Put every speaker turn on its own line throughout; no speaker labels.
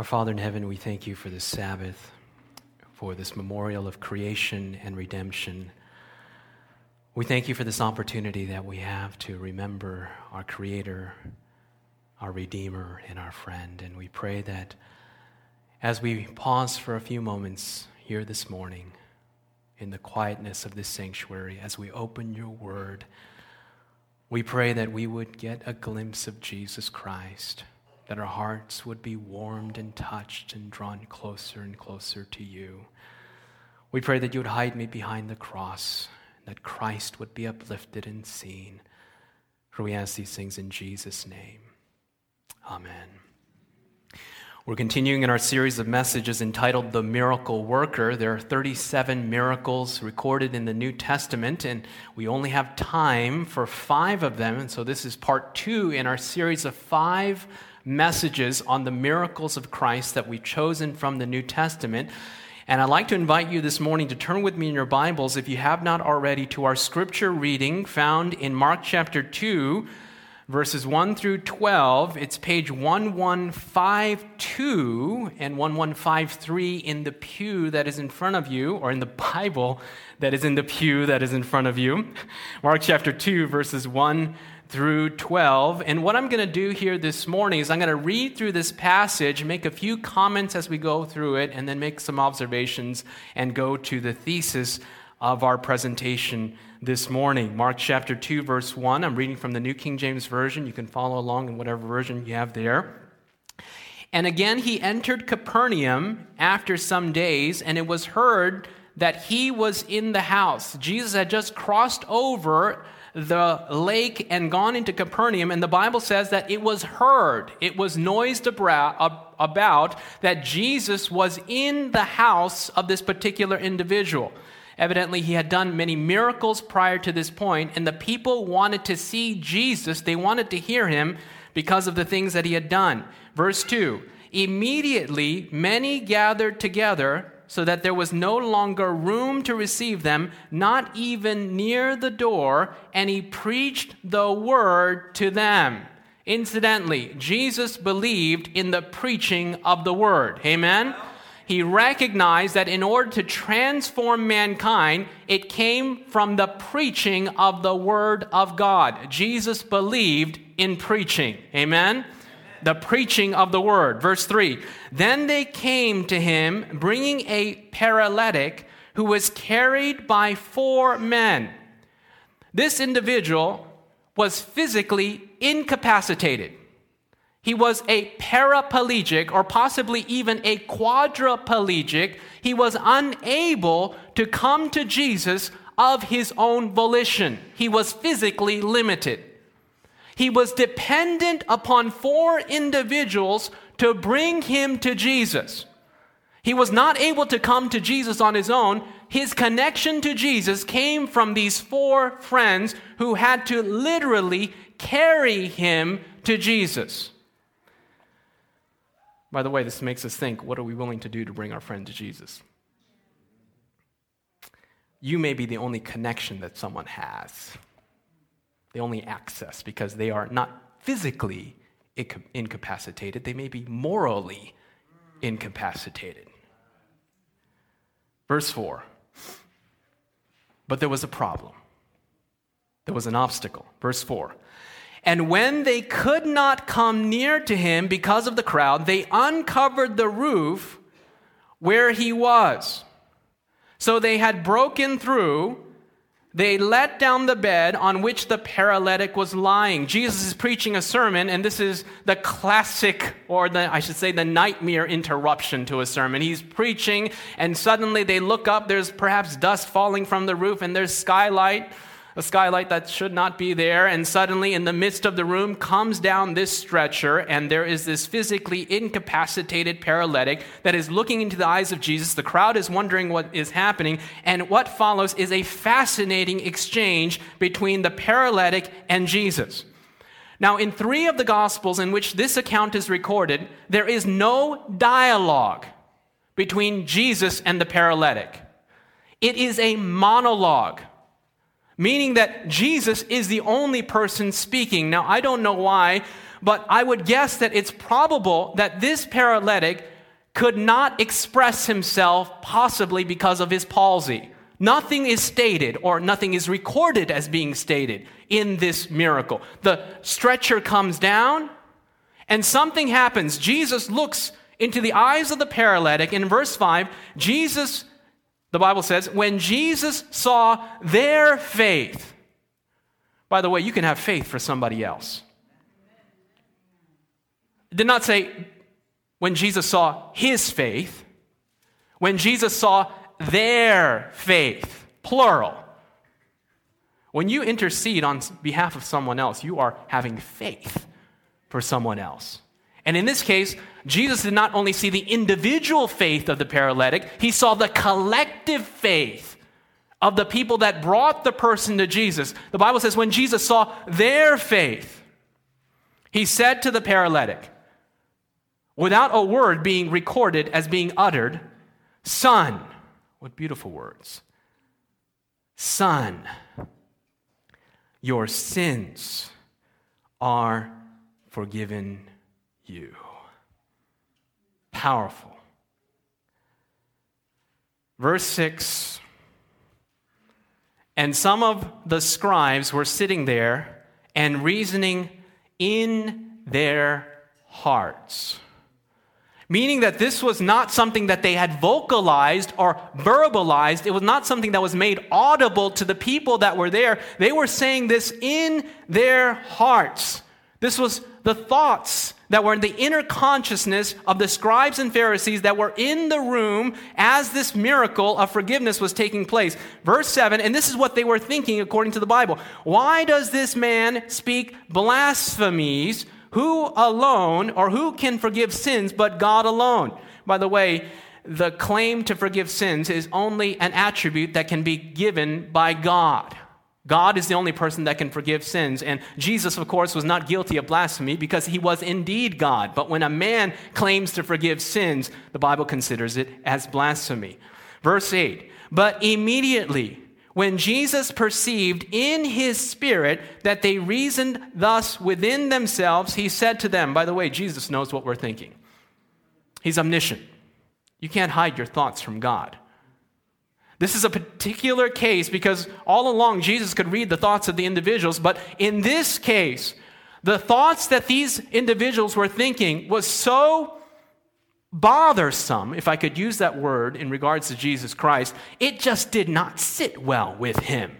Our Father in heaven, we thank you for this Sabbath, for this memorial of creation and redemption. We thank you for this opportunity that we have to remember our Creator, our Redeemer, and our friend. And we pray that as we pause for a few moments here this morning, in the quietness of this sanctuary, as we open your word, we pray that we would get a glimpse of Jesus Christ that our hearts would be warmed and touched and drawn closer and closer to you. We pray that you would hide me behind the cross, that Christ would be uplifted and seen. For we ask these things in Jesus' name. Amen. We're continuing in our series of messages entitled The Miracle Worker. There are 37 miracles recorded in the New Testament, and we only have time for five of them. And so this is part two in our series of five messages on the miracles of Christ that we've chosen from the New Testament. And I'd like to invite you this morning to turn with me in your Bibles, if you have not already, to our scripture reading found in Mark chapter 2, verses 1 through 12. It's page 1152 and 1153 in the pew that is in front of you, or in the Bible that is in the pew that is in front of you. Mark chapter 2, verses 1 through 12. And what I'm going to do here this morning is I'm going to read through this passage, make a few comments as we go through it, and then make some observations and go to the thesis of our presentation this morning. Mark chapter 2, verse 1. I'm reading from the New King James Version. You can follow along in whatever version you have there. And again, he entered Capernaum after some days, and it was heard that he was in the house. Jesus had just crossed over the lake and gone into Capernaum, and the Bible says that it was heard, it was noised about that Jesus was in the house of this particular individual. Evidently, he had done many miracles prior to this point, and the people wanted to see Jesus. They wanted to hear him because of the things that he had done. Verse 2 Immediately, many gathered together so that there was no longer room to receive them, not even near the door, and he preached the word to them. Incidentally, Jesus believed in the preaching of the word. Amen? He recognized that in order to transform mankind, it came from the preaching of the word of God. Jesus believed in preaching. Amen? The preaching of the word. Verse 3 Then they came to him, bringing a paralytic who was carried by four men. This individual was physically incapacitated. He was a paraplegic or possibly even a quadriplegic. He was unable to come to Jesus of his own volition. He was physically limited. He was dependent upon four individuals to bring him to Jesus. He was not able to come to Jesus on his own. His connection to Jesus came from these four friends who had to literally carry him to Jesus. By the way, this makes us think what are we willing to do to bring our friend to Jesus? You may be the only connection that someone has. They only access because they are not physically incapacitated, they may be morally incapacitated. Verse 4 But there was a problem, there was an obstacle. Verse 4 And when they could not come near to him because of the crowd, they uncovered the roof where he was. So they had broken through they let down the bed on which the paralytic was lying. Jesus is preaching a sermon, and this is the classic, or the, I should say, the nightmare interruption to a sermon. He's preaching, and suddenly they look up. There's perhaps dust falling from the roof, and there's skylight a skylight that should not be there, and suddenly in the midst of the room comes down this stretcher, and there is this physically incapacitated paralytic that is looking into the eyes of Jesus. The crowd is wondering what is happening, and what follows is a fascinating exchange between the paralytic and Jesus. Now, in three of the Gospels in which this account is recorded, there is no dialogue between Jesus and the paralytic. It is a monologue meaning that Jesus is the only person speaking. Now, I don't know why, but I would guess that it's probable that this paralytic could not express himself, possibly because of his palsy. Nothing is stated or nothing is recorded as being stated in this miracle. The stretcher comes down and something happens. Jesus looks into the eyes of the paralytic. In verse 5, Jesus, the Bible says, when Jesus saw their faith, by the way, you can have faith for somebody else. It did not say when Jesus saw his faith, when Jesus saw their faith, plural. When you intercede on behalf of someone else, you are having faith for someone else. And in this case, Jesus did not only see the individual faith of the paralytic, he saw the collective faith of the people that brought the person to Jesus. The Bible says when Jesus saw their faith, he said to the paralytic, without a word being recorded as being uttered, Son, what beautiful words. Son, your sins are forgiven you. Powerful. Verse 6 And some of the scribes were sitting there and reasoning in their hearts meaning that this was not something that they had vocalized or verbalized. It was not something that was made audible to the people that were there. They were saying this in their hearts. This was the thoughts that were in the inner consciousness of the scribes and Pharisees that were in the room as this miracle of forgiveness was taking place. Verse 7, and this is what they were thinking according to the Bible. Why does this man speak blasphemies? Who alone, or who can forgive sins but God alone? By the way, the claim to forgive sins is only an attribute that can be given by God. God is the only person that can forgive sins. And Jesus, of course, was not guilty of blasphemy because he was indeed God. But when a man claims to forgive sins, the Bible considers it as blasphemy. Verse 8 But immediately, when Jesus perceived in his spirit that they reasoned thus within themselves, he said to them, by the way, Jesus knows what we're thinking. He's omniscient. You can't hide your thoughts from God. This is a particular case because all along Jesus could read the thoughts of the individuals, but in this case, the thoughts that these individuals were thinking was so bothersome, if I could use that word in regards to Jesus Christ, it just did not sit well with him.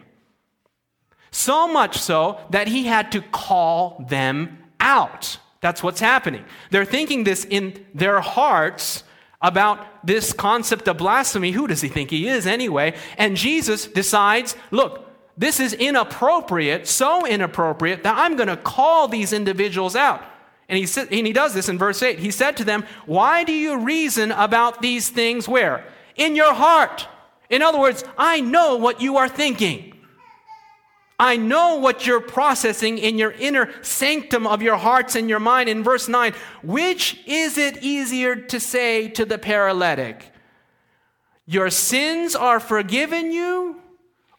So much so that he had to call them out. That's what's happening. They're thinking this in their hearts about this concept of blasphemy. Who does he think he is anyway? And Jesus decides, look, this is inappropriate, so inappropriate that I'm going to call these individuals out. And he, said, and he does this in verse 8. He said to them, Why do you reason about these things where? In your heart. In other words, I know what you are thinking. I know what you're processing in your inner sanctum of your hearts and your mind. In verse 9, which is it easier to say to the paralytic, Your sins are forgiven you?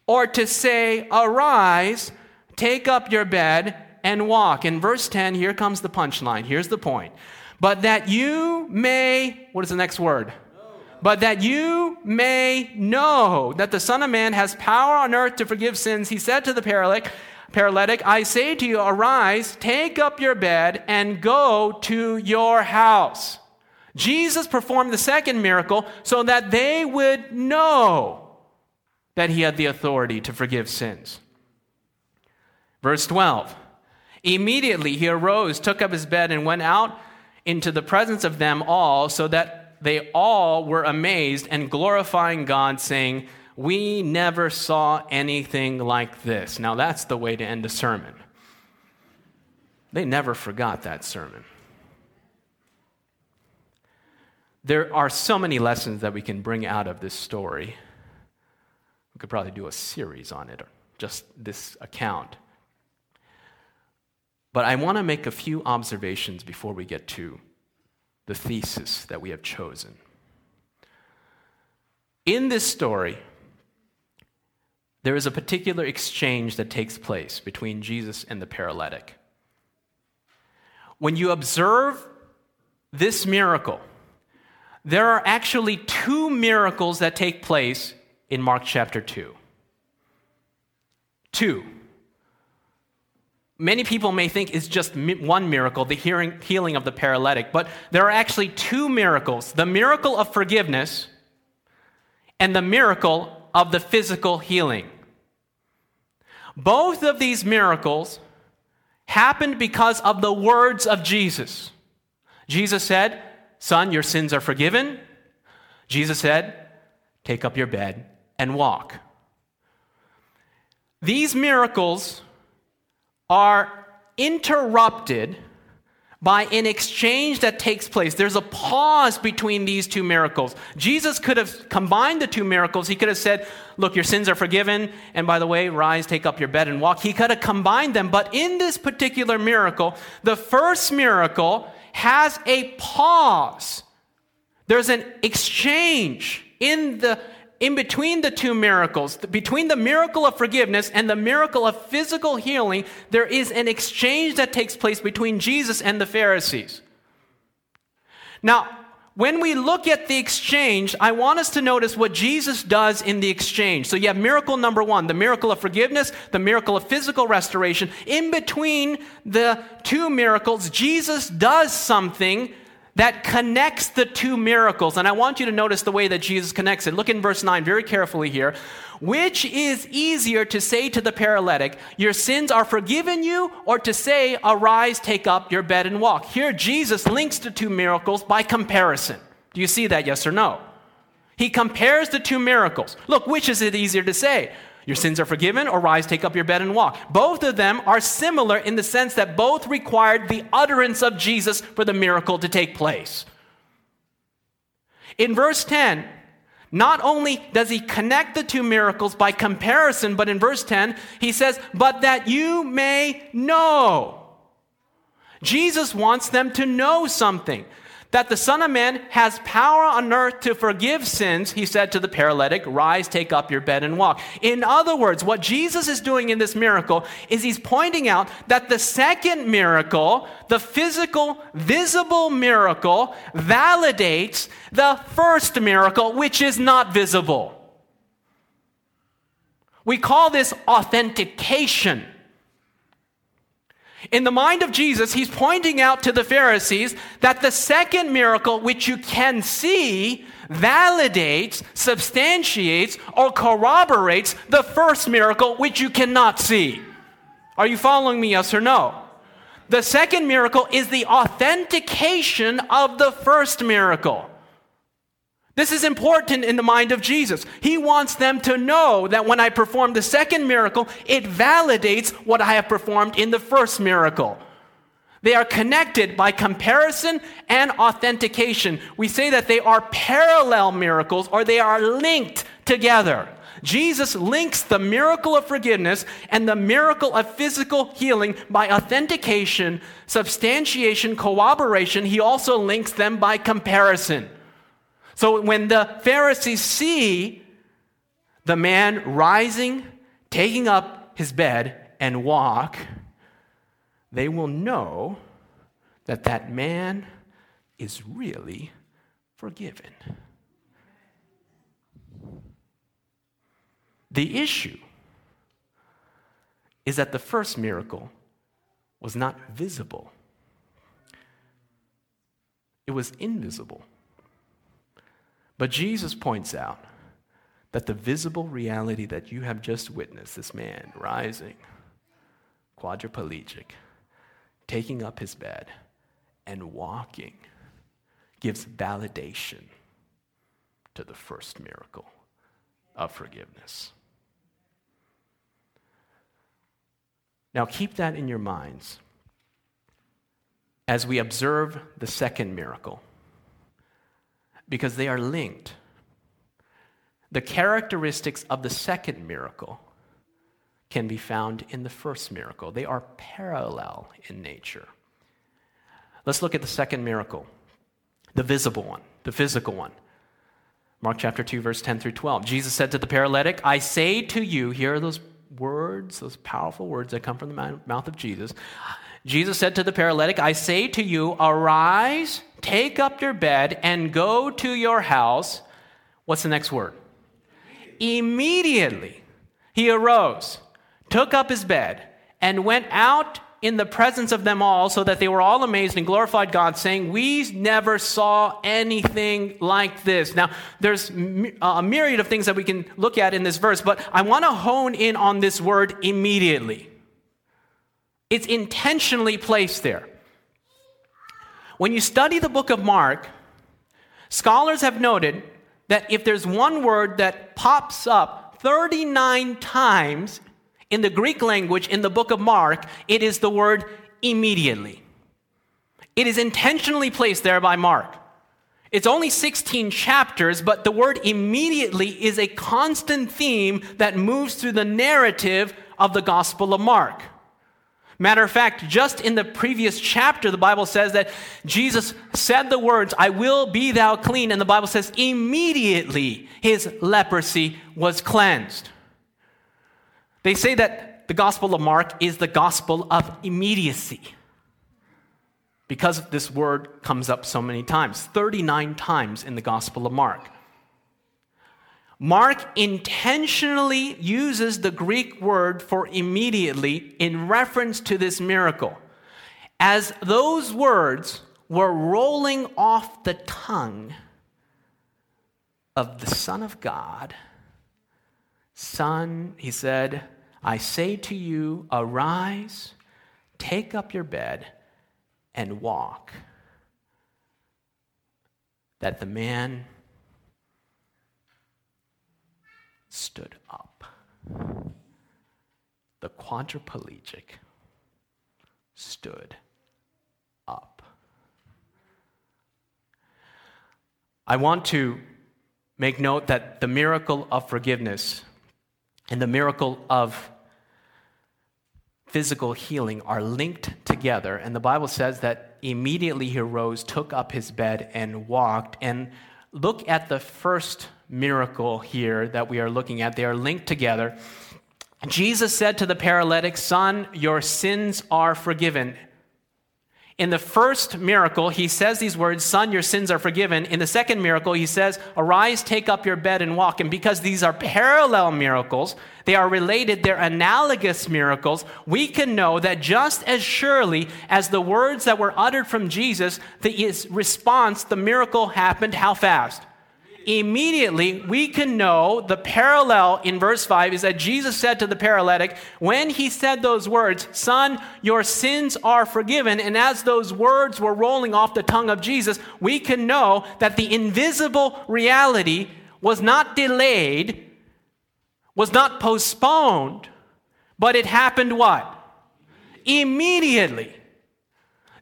Or to say, Arise, take up your bed, and walk. In verse 10, here comes the punchline. Here's the point. But that you may, what is the next word? But that you may know that the Son of Man has power on earth to forgive sins, he said to the paralytic, paralytic, I say to you, arise, take up your bed, and go to your house. Jesus performed the second miracle so that they would know that he had the authority to forgive sins. Verse 12 Immediately he arose, took up his bed, and went out into the presence of them all, so that they all were amazed and glorifying God, saying, We never saw anything like this. Now that's the way to end a sermon. They never forgot that sermon. There are so many lessons that we can bring out of this story. We could probably do a series on it, or just this account. But I want to make a few observations before we get to the thesis that we have chosen. In this story, there is a particular exchange that takes place between Jesus and the paralytic. when you observe this miracle, there are actually two miracles that take place in Mark chapter 2. Two. Many people may think it's just one miracle, the healing of the paralytic, but there are actually two miracles the miracle of forgiveness and the miracle of the physical healing. Both of these miracles happened because of the words of Jesus. Jesus said, Son, your sins are forgiven. Jesus said, Take up your bed and walk. These miracles are interrupted by an exchange that takes place. There's a pause between these two miracles. Jesus could have combined the two miracles. He could have said, Look, your sins are forgiven, and by the way, rise, take up your bed, and walk. He could have combined them. But in this particular miracle, the first miracle has a pause. There's an exchange in the in between the two miracles, between the miracle of forgiveness and the miracle of physical healing, there is an exchange that takes place between Jesus and the Pharisees. Now, when we look at the exchange, I want us to notice what Jesus does in the exchange. So you have miracle number one, the miracle of forgiveness, the miracle of physical restoration. In between the two miracles, Jesus does something that connects the two miracles. And I want you to notice the way that Jesus connects it. Look in verse 9 very carefully here. Which is easier to say to the paralytic, Your sins are forgiven you, or to say, Arise, take up your bed and walk? Here, Jesus links the two miracles by comparison. Do you see that, yes or no? He compares the two miracles. Look, which is it easier to say? Your sins are forgiven, or rise, take up your bed, and walk. Both of them are similar in the sense that both required the utterance of Jesus for the miracle to take place. In verse 10, not only does he connect the two miracles by comparison, but in verse 10, he says, But that you may know. Jesus wants them to know something that the Son of Man has power on earth to forgive sins, he said to the paralytic, Rise, take up your bed, and walk. In other words, what Jesus is doing in this miracle is he's pointing out that the second miracle, the physical, visible miracle, validates the first miracle, which is not visible. We call this authentication. In the mind of Jesus, he's pointing out to the Pharisees that the second miracle, which you can see, validates, substantiates, or corroborates the first miracle, which you cannot see. Are you following me, yes or no? The second miracle is the authentication of the first miracle. This is important in the mind of Jesus. He wants them to know that when I perform the second miracle, it validates what I have performed in the first miracle. They are connected by comparison and authentication. We say that they are parallel miracles or they are linked together. Jesus links the miracle of forgiveness and the miracle of physical healing by authentication, substantiation, corroboration. He also links them by comparison. So when the Pharisees see the man rising, taking up his bed, and walk, they will know that that man is really forgiven. The issue is that the first miracle was not visible, it was invisible. But Jesus points out that the visible reality that you have just witnessed, this man rising, quadriplegic, taking up his bed, and walking, gives validation to the first miracle of forgiveness. Now, keep that in your minds as we observe the second miracle because they are linked. The characteristics of the second miracle can be found in the first miracle, they are parallel in nature. Let's look at the second miracle, the visible one, the physical one. Mark chapter 2, verse 10 through 12. Jesus said to the paralytic, I say to you, here are those words, those powerful words that come from the mouth of Jesus. Jesus said to the paralytic, I say to you, arise, take up your bed, and go to your house. What's the next word? Immediately he arose, took up his bed, and went out in the presence of them all, so that they were all amazed and glorified God, saying, We never saw anything like this. Now, there's a myriad of things that we can look at in this verse, but I want to hone in on this word immediately. It's intentionally placed there. When you study the book of Mark, scholars have noted that if there's one word that pops up 39 times in the Greek language in the book of Mark, it is the word immediately. It is intentionally placed there by Mark. It's only 16 chapters, but the word immediately is a constant theme that moves through the narrative of the Gospel of Mark. Matter of fact, just in the previous chapter, the Bible says that Jesus said the words, I will be thou clean. And the Bible says, immediately his leprosy was cleansed. They say that the Gospel of Mark is the gospel of immediacy because this word comes up so many times 39 times in the Gospel of Mark. Mark intentionally uses the Greek word for immediately in reference to this miracle. As those words were rolling off the tongue of the Son of God, Son, he said, I say to you, arise, take up your bed, and walk. That the man stood up. The quadriplegic stood up. I want to make note that the miracle of forgiveness and the miracle of physical healing are linked together. And the Bible says that immediately he arose, took up his bed, and walked. And look at the first miracle here that we are looking at. They are linked together. Jesus said to the paralytic, Son, your sins are forgiven. In the first miracle, he says these words, Son, your sins are forgiven. In the second miracle, he says, Arise, take up your bed, and walk. And because these are parallel miracles, they are related, they're analogous miracles, we can know that just as surely as the words that were uttered from Jesus, the response, the miracle happened how fast? Immediately we can know the parallel in verse 5 is that Jesus said to the paralytic, when he said those words, Son, your sins are forgiven, and as those words were rolling off the tongue of Jesus, we can know that the invisible reality was not delayed, was not postponed, but it happened what? Immediately.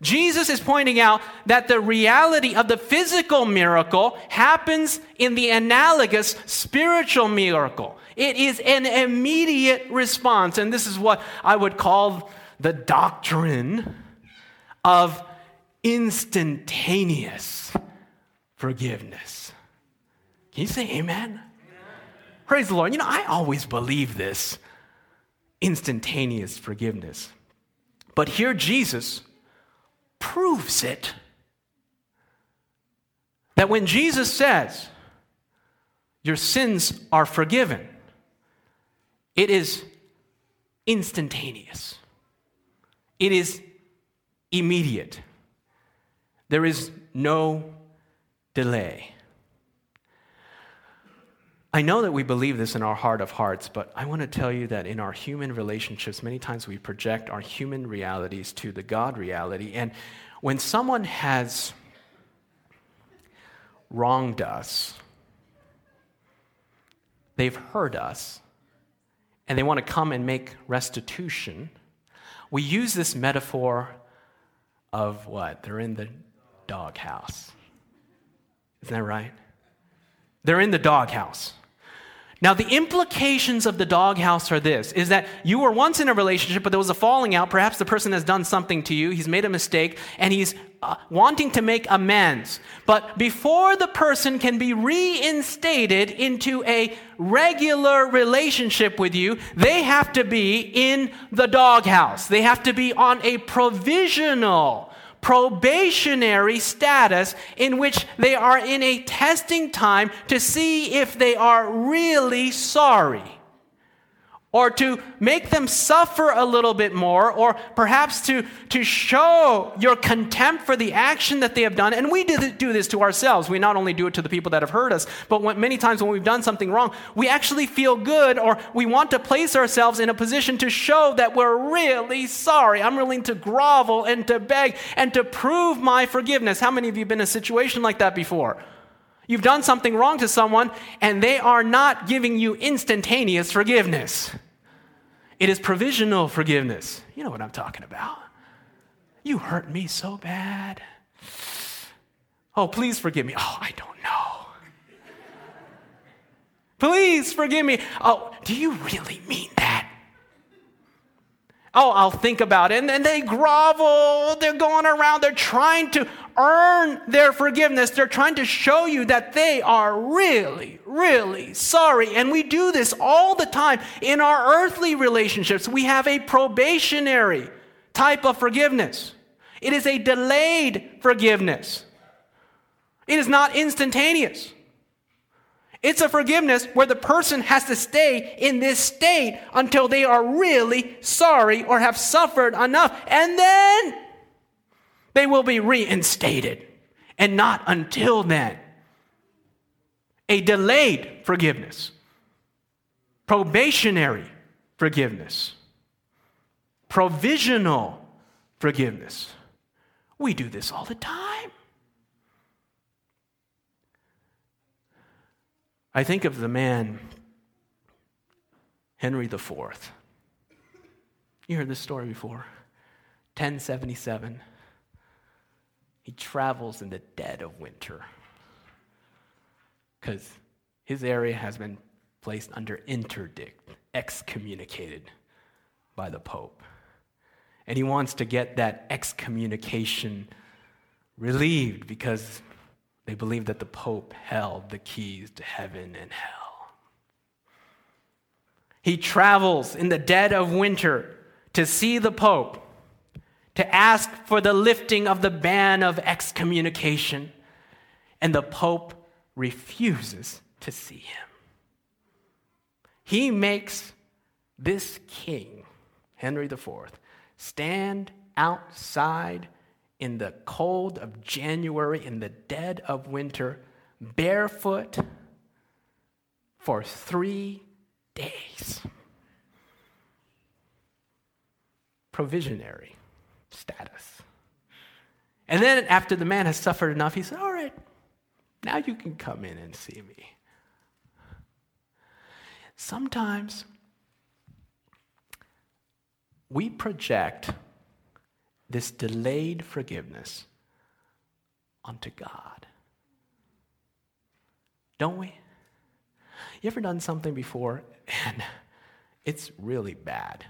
Jesus is pointing out that the reality of the physical miracle happens in the analogous spiritual miracle. It is an immediate response. And this is what I would call the doctrine of instantaneous forgiveness. Can you say amen? amen? Praise the Lord. You know, I always believe this instantaneous forgiveness. But here, Jesus proves it. That when Jesus says, Your sins are forgiven, it is instantaneous, it is immediate. There is no delay. I know that we believe this in our heart of hearts, but I want to tell you that in our human relationships, many times we project our human realities to the God reality. And when someone has wronged us, they've hurt us, and they want to come and make restitution, we use this metaphor of what? They're in the doghouse. Isn't that right? They're in the doghouse. Now, the implications of the doghouse are this is that you were once in a relationship, but there was a falling out. Perhaps the person has done something to you, he's made a mistake, and he's uh, wanting to make amends. But before the person can be reinstated into a regular relationship with you, they have to be in the doghouse. They have to be on a provisional probationary status in which they are in a testing time to see if they are really sorry or to make them suffer a little bit more, or perhaps to, to show your contempt for the action that they have done. And we do this to ourselves. We not only do it to the people that have hurt us, but when, many times when we've done something wrong, we actually feel good, or we want to place ourselves in a position to show that we're really sorry. I'm willing to grovel and to beg and to prove my forgiveness. How many of you been in a situation like that before? You've done something wrong to someone, and they are not giving you instantaneous forgiveness. It is provisional forgiveness. You know what I'm talking about. You hurt me so bad. Oh, please forgive me. Oh, I don't know. Please forgive me. Oh, do you really mean that? Oh, I'll think about it. And then they grovel. They're going around. They're trying to earn their forgiveness. They're trying to show you that they are really, really sorry. And we do this all the time in our earthly relationships. We have a probationary type of forgiveness, it is a delayed forgiveness, it is not instantaneous. It's a forgiveness where the person has to stay in this state until they are really sorry or have suffered enough. And then they will be reinstated. And not until then. A delayed forgiveness, probationary forgiveness, provisional forgiveness. We do this all the time. I think of the man, Henry IV. You heard this story before. 1077. He travels in the dead of winter because his area has been placed under interdict, excommunicated by the Pope. And he wants to get that excommunication relieved because they believe that the Pope held the keys to heaven and hell. He travels in the dead of winter to see the Pope to ask for the lifting of the ban of excommunication, and the Pope refuses to see him. He makes this king, Henry IV, stand outside in the cold of January, in the dead of winter, barefoot for three days. Provisionary status. And then after the man has suffered enough, he said, All right, now you can come in and see me. Sometimes we project this delayed forgiveness unto God. Don't we? You ever done something before and it's really bad?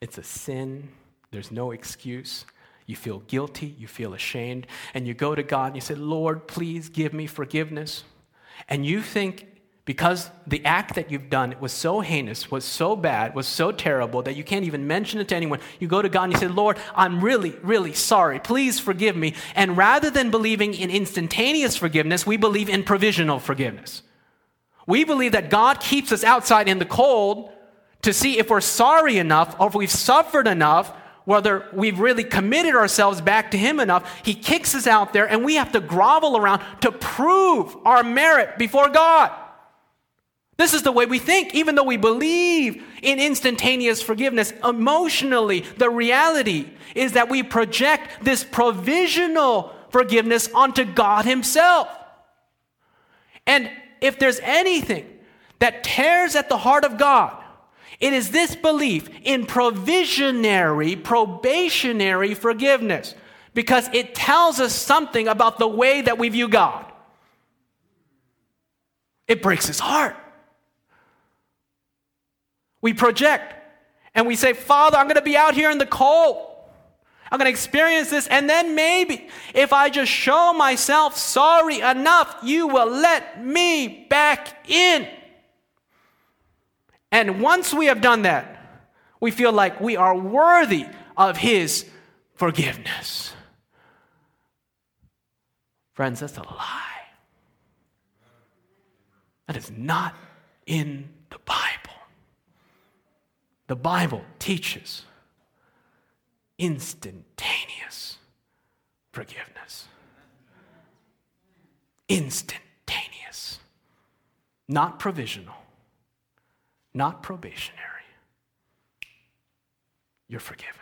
It's a sin there's no excuse. You feel guilty, you feel ashamed, and you go to God and you say, Lord, please give me forgiveness. And you think because the act that you've done was so heinous, was so bad, was so terrible that you can't even mention it to anyone, you go to God and you say, Lord, I'm really, really sorry. Please forgive me. And rather than believing in instantaneous forgiveness, we believe in provisional forgiveness. We believe that God keeps us outside in the cold to see if we're sorry enough or if we've suffered enough whether we've really committed ourselves back to Him enough, He kicks us out there and we have to grovel around to prove our merit before God. This is the way we think, even though we believe in instantaneous forgiveness. Emotionally, the reality is that we project this provisional forgiveness onto God Himself. And if there's anything that tears at the heart of God, it is this belief in provisionary, probationary forgiveness because it tells us something about the way that we view God. It breaks his heart We project and we say, Father, I'm going to be out here in the cold. I'm going to experience this, and then maybe if I just show myself sorry enough, you will let me back in. And once we have done that, we feel like we are worthy of His forgiveness. Friends, that's a lie. That is not in the Bible. The Bible teaches instantaneous forgiveness. Instantaneous. Not provisional, not probationary. You're forgiven.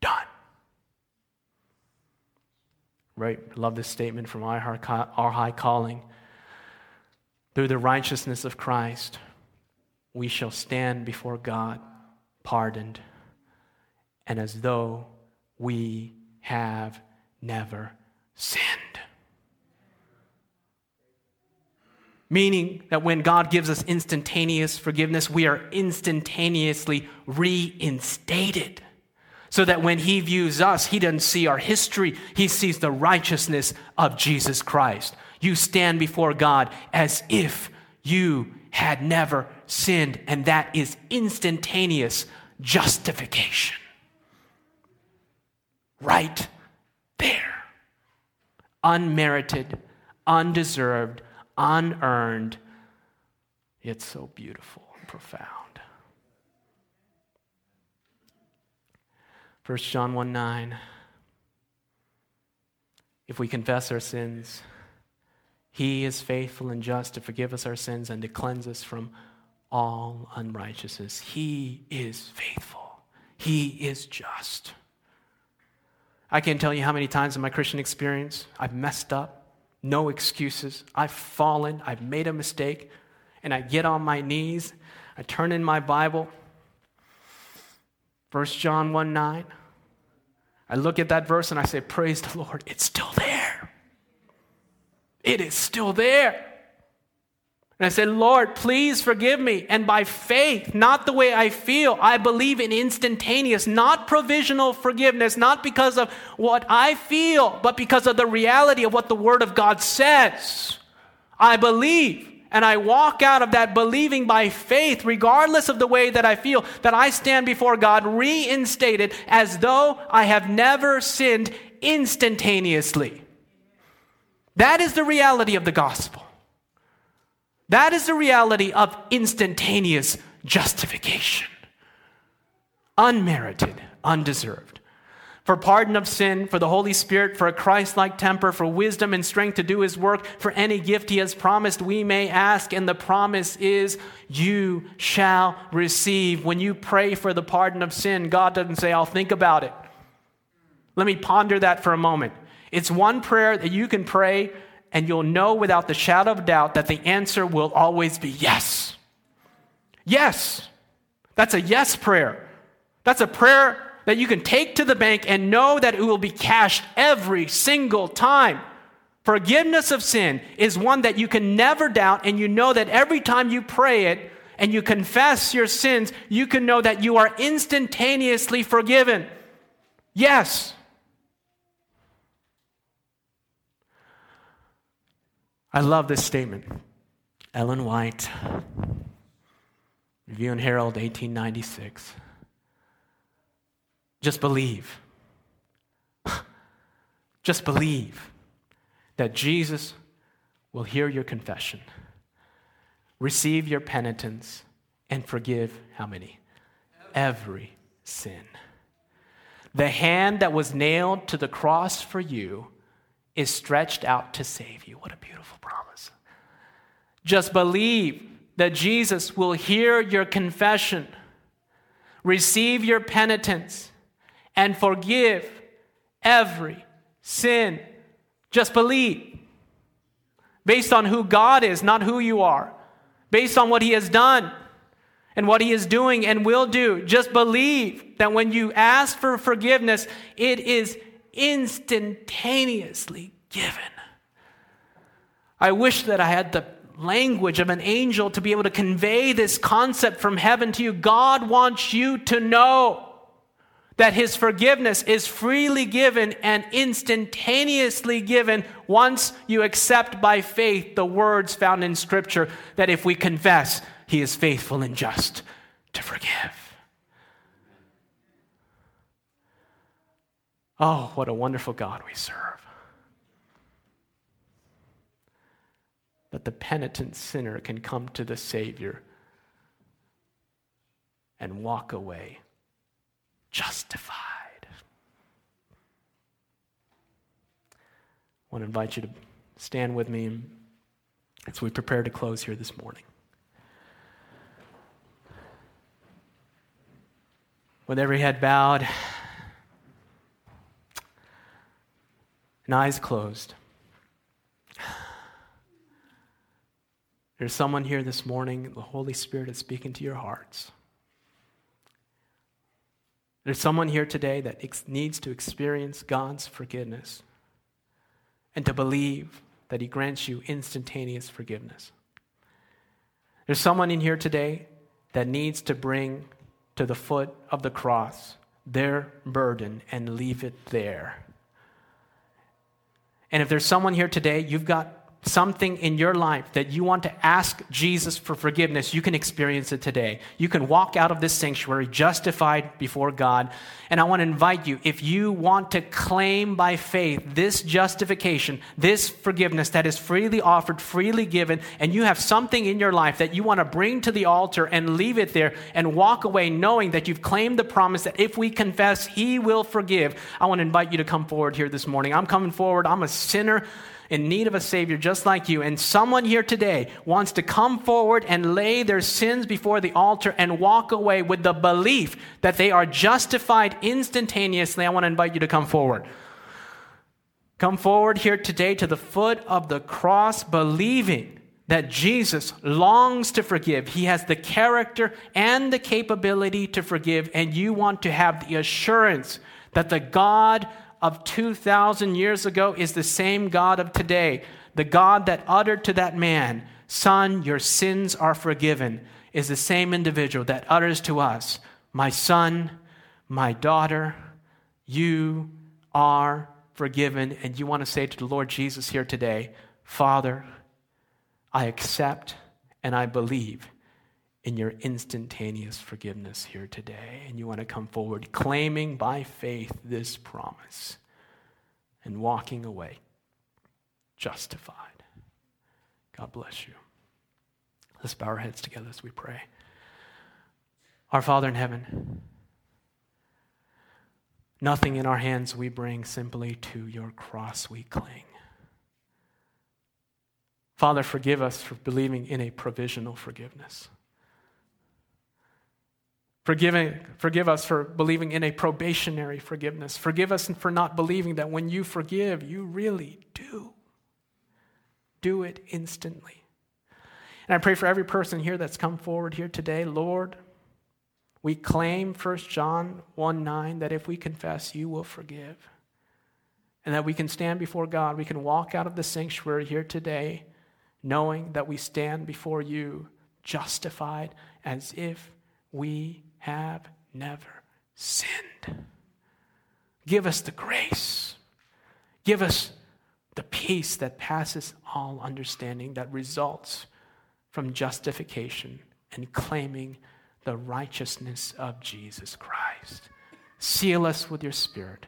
Done. Right? Love this statement from our high calling. Through the righteousness of Christ, we shall stand before God pardoned and as though we have never sinned. Meaning that when God gives us instantaneous forgiveness, we are instantaneously reinstated. So that when He views us, He doesn't see our history, He sees the righteousness of Jesus Christ. You stand before God as if you had never sinned, and that is instantaneous justification right there. Unmerited, undeserved, unearned, It's so beautiful and profound. 1 John 1 9. If we confess our sins, he is faithful and just to forgive us our sins and to cleanse us from all unrighteousness. He is faithful. He is just. I can't tell you how many times in my Christian experience I've messed up, no excuses. I've fallen, I've made a mistake, and I get on my knees, I turn in my Bible, 1 John 1 9. I look at that verse and I say, Praise the Lord, it's still there. It is still there. And I said, Lord, please forgive me. And by faith, not the way I feel, I believe in instantaneous, not provisional forgiveness, not because of what I feel, but because of the reality of what the Word of God says. I believe. And I walk out of that believing by faith, regardless of the way that I feel, that I stand before God reinstated as though I have never sinned instantaneously. That is the reality of the gospel. That is the reality of instantaneous justification. Unmerited, undeserved. For pardon of sin, for the Holy Spirit, for a Christ like temper, for wisdom and strength to do His work, for any gift He has promised, we may ask, and the promise is, You shall receive. When you pray for the pardon of sin, God doesn't say, I'll think about it. Let me ponder that for a moment. It's one prayer that you can pray and you'll know without the shadow of doubt that the answer will always be yes. Yes. That's a yes prayer. That's a prayer that you can take to the bank and know that it will be cashed every single time. Forgiveness of sin is one that you can never doubt, and you know that every time you pray it and you confess your sins, you can know that you are instantaneously forgiven. Yes. I love this statement. Ellen White, Review and Herald, 1896. Just believe. Just believe that Jesus will hear your confession, receive your penitence, and forgive how many? Every sin. The hand that was nailed to the cross for you is stretched out to save you. What a beautiful promise. Just believe that Jesus will hear your confession, receive your penitence, and forgive every sin. Just believe. Based on who God is, not who you are. Based on what He has done and what He is doing and will do. Just believe that when you ask for forgiveness, it is instantaneously given. I wish that I had the language of an angel to be able to convey this concept from heaven to you. God wants you to know that his forgiveness is freely given and instantaneously given once you accept by faith the words found in Scripture that if we confess, he is faithful and just to forgive. Oh, what a wonderful God we serve. That the penitent sinner can come to the Savior and walk away justified. I want to invite you to stand with me as we prepare to close here this morning. With every head bowed and eyes closed. There's someone here this morning, the Holy Spirit is speaking to your hearts. There's someone here today that ex- needs to experience God's forgiveness and to believe that He grants you instantaneous forgiveness. There's someone in here today that needs to bring to the foot of the cross their burden and leave it there. And if there's someone here today, you've got something in your life that you want to ask Jesus for forgiveness, you can experience it today. You can walk out of this sanctuary justified before God. And I want to invite you, if you want to claim by faith this justification, this forgiveness that is freely offered, freely given, and you have something in your life that you want to bring to the altar and leave it there and walk away knowing that you've claimed the promise that if we confess, He will forgive, I want to invite you to come forward here this morning. I'm coming forward. I'm a sinner in need of a Savior just like you, and someone here today wants to come forward and lay their sins before the altar and walk away with the belief that they are justified instantaneously, I want to invite you to come forward. Come forward here today to the foot of the cross, believing that Jesus longs to forgive. He has the character and the capability to forgive, and you want to have the assurance that the God of 2,000 years ago is the same God of today. The God that uttered to that man, Son, your sins are forgiven, is the same individual that utters to us, My son, my daughter, you are forgiven. And you want to say to the Lord Jesus here today, Father, I accept and I believe in your instantaneous forgiveness here today. And you want to come forward claiming by faith this promise and walking away justified. God bless you. Let's bow our heads together as we pray. Our Father in heaven, nothing in our hands we bring, simply to your cross we cling. Father, forgive us for believing in a provisional forgiveness. Forgiving, forgive us for believing in a probationary forgiveness. Forgive us for not believing that when you forgive, you really do. Do it instantly. And I pray for every person here that's come forward here today, Lord, we claim 1 John 1 9 that if we confess, you will forgive. And that we can stand before God. We can walk out of the sanctuary here today knowing that we stand before you justified as if we have never sinned. Give us the grace. Give us the peace that passes all understanding that results from justification and claiming the righteousness of Jesus Christ. Seal us with your Spirit.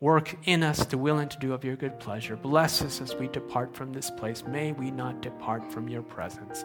Work in us to will and to do of your good pleasure. Bless us as we depart from this place. May we not depart from your presence.